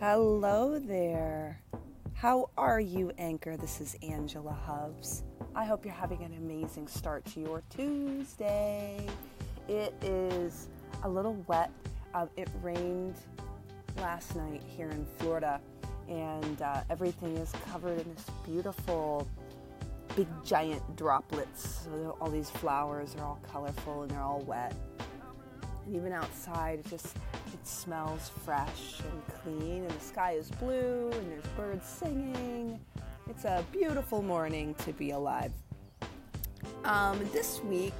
Hello there. How are you, Anchor? This is Angela Hubs. I hope you're having an amazing start to your Tuesday. It is a little wet. Uh, it rained last night here in Florida, and uh, everything is covered in this beautiful, big, giant droplets. So all these flowers are all colorful and they're all wet. Even outside, it just it smells fresh and clean, and the sky is blue, and there's birds singing. It's a beautiful morning to be alive. Um, this week,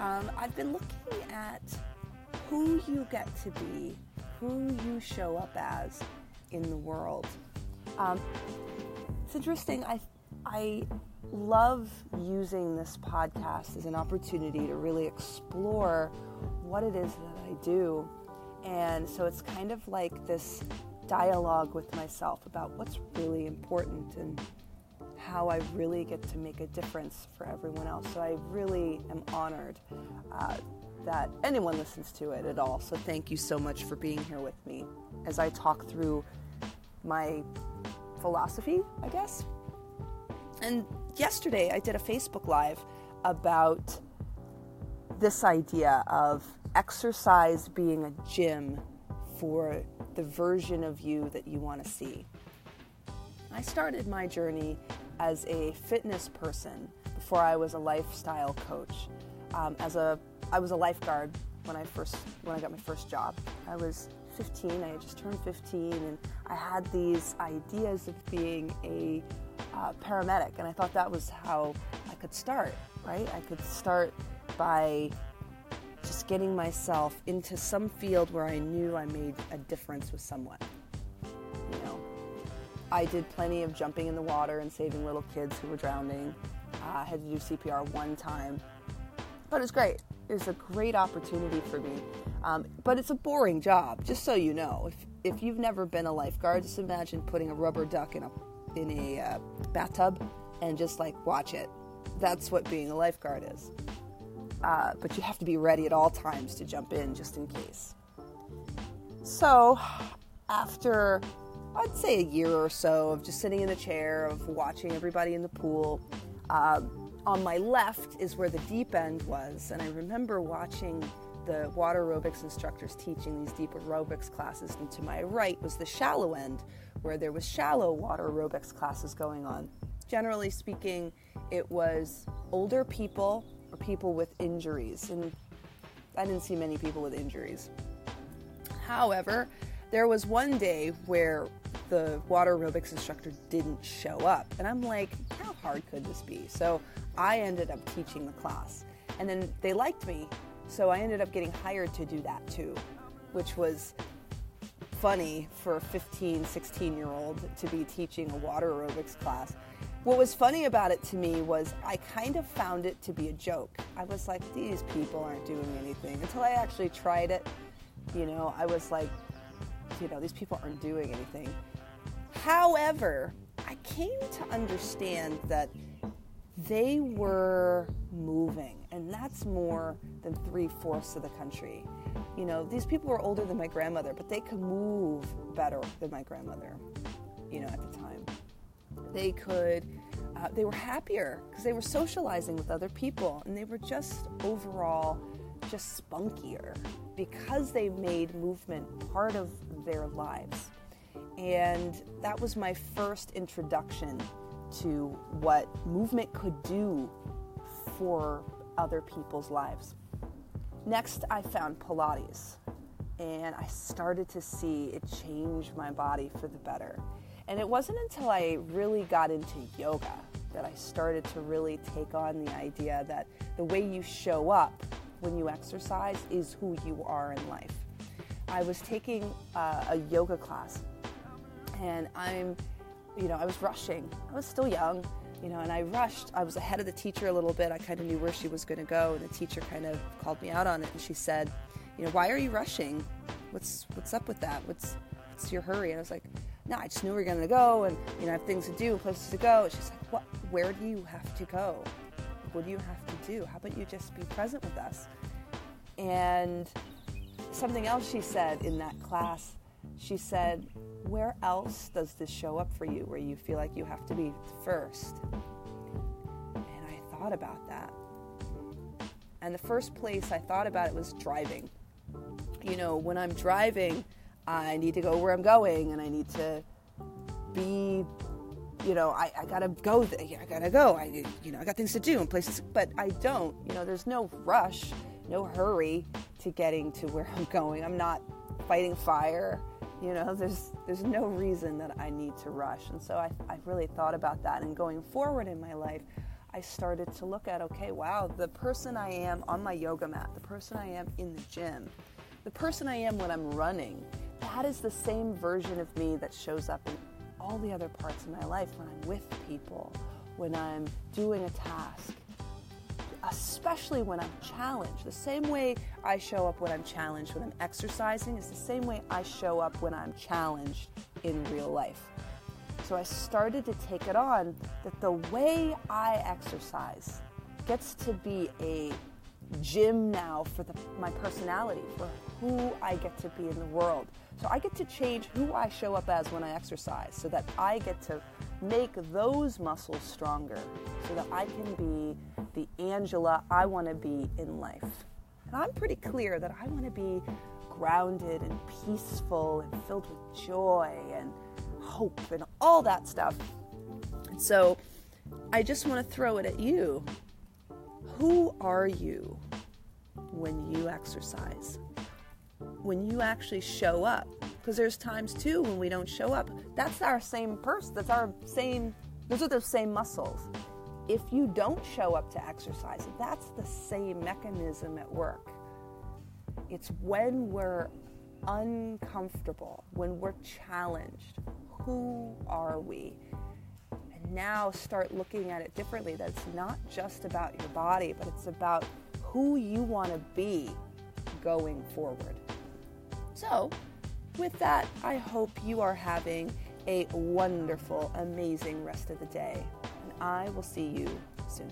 um, I've been looking at who you get to be, who you show up as in the world. Um, it's interesting. I I love using this podcast as an opportunity to really explore what it is that I do. And so it's kind of like this dialogue with myself about what's really important and how I really get to make a difference for everyone else. So I really am honored uh, that anyone listens to it at all. So thank you so much for being here with me as I talk through my philosophy, I guess. And yesterday I did a Facebook Live about this idea of exercise being a gym for the version of you that you want to see. I started my journey as a fitness person before I was a lifestyle coach. Um, as a, I was a lifeguard when I first when I got my first job. I was 15. I had just turned 15, and I had these ideas of being a uh, paramedic, and I thought that was how I could start. Right? I could start by just getting myself into some field where I knew I made a difference with someone. You know, I did plenty of jumping in the water and saving little kids who were drowning. Uh, I had to do CPR one time, but it was great. It was a great opportunity for me. Um, but it's a boring job, just so you know. If, if you've never been a lifeguard, just imagine putting a rubber duck in a, in a uh, bathtub and just like watch it. That's what being a lifeguard is. Uh, but you have to be ready at all times to jump in just in case. So, after I'd say a year or so of just sitting in the chair, of watching everybody in the pool, uh, on my left is where the deep end was, and I remember watching the water aerobics instructors teaching these deep aerobics classes, and to my right was the shallow end, where there was shallow water aerobics classes going on. Generally speaking, it was older people or people with injuries, and I didn't see many people with injuries. However, there was one day where the water aerobics instructor didn't show up, and I'm like, how hard could this be? So I ended up teaching the class, and then they liked me, so I ended up getting hired to do that too, which was funny for a 15, 16 year old to be teaching a water aerobics class. What was funny about it to me was I kind of found it to be a joke. I was like, these people aren't doing anything. Until I actually tried it, you know, I was like, you know, these people aren't doing anything. However, I came to understand that they were moving, and that's more than three fourths of the country. You know, these people were older than my grandmother, but they could move better than my grandmother, you know, at the time. They could, uh, they were happier because they were socializing with other people, and they were just overall just spunkier because they made movement part of their lives. And that was my first introduction to what movement could do for other people's lives. Next, I found Pilates, and I started to see it change my body for the better. And it wasn't until I really got into yoga that I started to really take on the idea that the way you show up when you exercise is who you are in life. I was taking uh, a yoga class, and I'm you know, I was rushing. I was still young, you know, and I rushed. I was ahead of the teacher a little bit. I kind of knew where she was going to go, and the teacher kind of called me out on it, and she said, you know, why are you rushing? What's what's up with that? What's what's your hurry? And I was like, no, I just knew we were going to go, and you know, I have things to do, places to go. And she's like, what? Where do you have to go? What do you have to do? How about you just be present with us? And something else she said in that class she said, Where else does this show up for you where you feel like you have to be first? And I thought about that. And the first place I thought about it was driving. You know, when I'm driving, I need to go where I'm going and I need to be you know, I, I gotta go. I gotta go. I, you know, I got things to do and places, but I don't. You know, there's no rush, no hurry to getting to where I'm going. I'm not fighting fire. You know, there's there's no reason that I need to rush. And so I, I really thought about that. And going forward in my life, I started to look at, okay, wow, the person I am on my yoga mat, the person I am in the gym, the person I am when I'm running, that is the same version of me that shows up in all the other parts of my life when I'm with people, when I'm doing a task, especially when I'm challenged. The same way I show up when I'm challenged when I'm exercising is the same way I show up when I'm challenged in real life. So I started to take it on that the way I exercise gets to be a gym now for the, my personality, for who I get to be in the world. So I get to change who I show up as when I exercise so that I get to make those muscles stronger so that I can be the Angela I want to be in life. And I'm pretty clear that I want to be grounded and peaceful and filled with joy and hope and all that stuff. And so I just want to throw it at you. Who are you when you exercise? when you actually show up. Because there's times too when we don't show up. That's our same person. That's our same, those are the same muscles. If you don't show up to exercise, that's the same mechanism at work. It's when we're uncomfortable, when we're challenged. Who are we? Now start looking at it differently that it's not just about your body, but it's about who you want to be going forward. So, with that, I hope you are having a wonderful, amazing rest of the day. And I will see you soon.